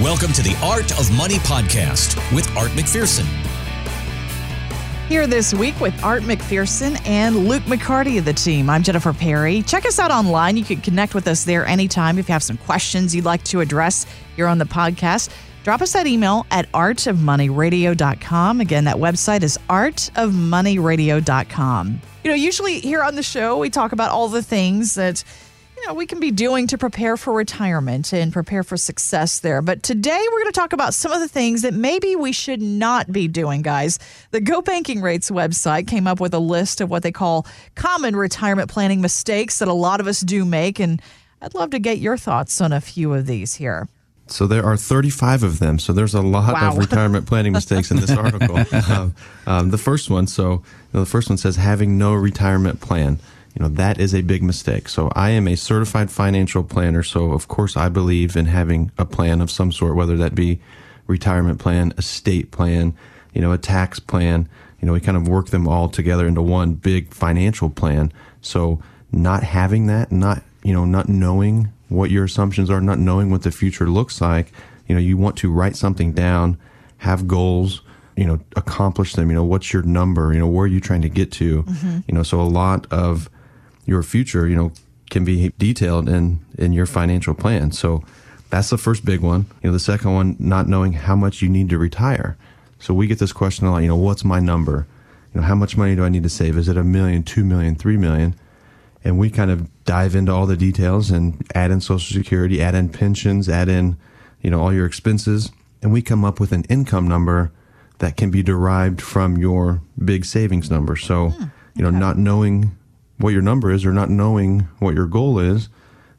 Welcome to the Art of Money podcast with Art McPherson. Here this week with Art McPherson and Luke McCarty of the team. I'm Jennifer Perry. Check us out online. You can connect with us there anytime if you have some questions you'd like to address here on the podcast. Drop us that email at artofmoneyradio.com. Again, that website is artofmoneyradio.com. You know, usually here on the show, we talk about all the things that you know, we can be doing to prepare for retirement and prepare for success there. But today we're going to talk about some of the things that maybe we should not be doing, guys. The Go Banking Rates website came up with a list of what they call common retirement planning mistakes that a lot of us do make. And I'd love to get your thoughts on a few of these here. So there are 35 of them. So there's a lot Wow. of retirement planning mistakes in this article. um, um, the first one, so you know, the first one says having no retirement plan. You know that is a big mistake. So I am a certified financial planner. So of course I believe in having a plan of some sort, whether that be retirement plan, estate plan, you know, a tax plan. You know, we kind of work them all together into one big financial plan. So not having that, not you know, not knowing what your assumptions are, not knowing what the future looks like, you know, you want to write something down, have goals, you know, accomplish them. You know, what's your number? You know, where are you trying to get to? Mm-hmm. You know, so a lot of your future, you know, can be detailed in in your financial plan. So that's the first big one. You know, the second one, not knowing how much you need to retire. So we get this question a lot. You know, what's my number? You know, how much money do I need to save? Is it a million, two million, three million? And we kind of dive into all the details and add in Social Security, add in pensions, add in, you know, all your expenses, and we come up with an income number that can be derived from your big savings number. So, hmm, you know, not knowing what your number is or not knowing what your goal is,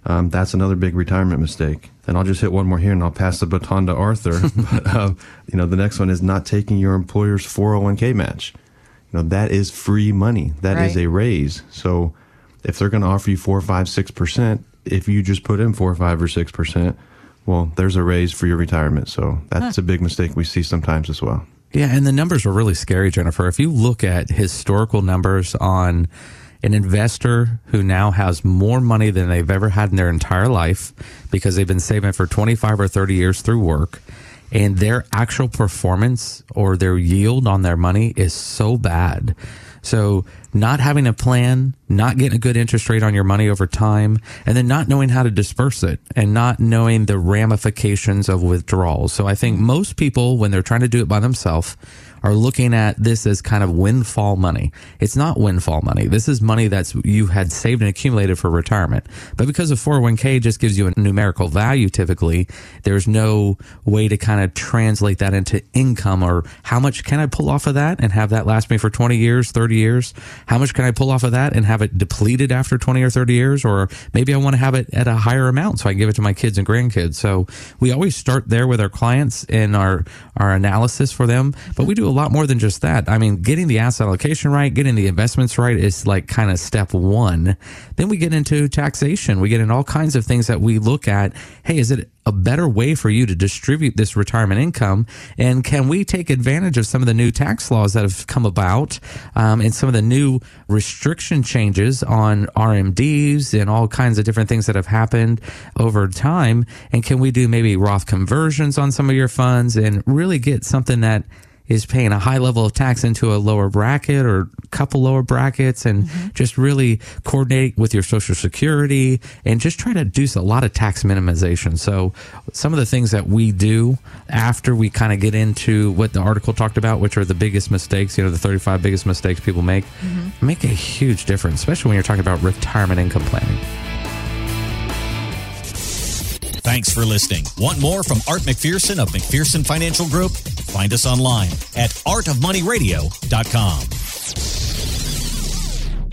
um, that's another big retirement mistake. And I'll just hit one more here and I'll pass the baton to Arthur. but, um, you know, the next one is not taking your employer's 401k match. You know, that is free money. That is Right. a raise. So if they're going to offer you four, five, six percent, if you just put in four, five, or six percent, well, there's a raise for your retirement. So that's a big mistake we see sometimes as well. Yeah, and the numbers are really scary, Jennifer. If you look at historical numbers on an investor who now has more money than they've ever had in their entire life because they've been saving for 25 or 30 years through work, and their actual performance or their yield on their money is so bad. So, not having a plan, not getting a good interest rate on your money over time, and then not knowing how to disperse it and not knowing the ramifications of withdrawals. So, I think most people, when they're trying to do it by themselves, are looking at this as kind of windfall money. It's not windfall money. This is money that's you had saved and accumulated for retirement. But because of 401k just gives you a numerical value typically, there's no way to kind of translate that into income or how much can I pull off of that and have that last me for 20 years, 30 years? How much can I pull off of that and have it depleted after 20 or 30 years? Or maybe I want to have it at a higher amount so I can give it to my kids and grandkids. So we always start there with our clients in our, our analysis for them, but we do a lot more than just that. I mean, getting the asset allocation right, getting the investments right is like kind of step one. Then we get into taxation. We get in all kinds of things that we look at. Hey, is it a better way for you to distribute this retirement income? And can we take advantage of some of the new tax laws that have come about um, and some of the new restriction changes on RMDs and all kinds of different things that have happened over time? And can we do maybe Roth conversions on some of your funds and really get something that is paying a high level of tax into a lower bracket or a couple lower brackets and mm-hmm. just really coordinate with your social security and just try to do a lot of tax minimization. So some of the things that we do after we kind of get into what the article talked about, which are the biggest mistakes, you know, the 35 biggest mistakes people make, mm-hmm. make a huge difference, especially when you're talking about retirement income planning. Thanks for listening. Want more from Art McPherson of McPherson Financial Group? Find us online at artofmoneyradio.com.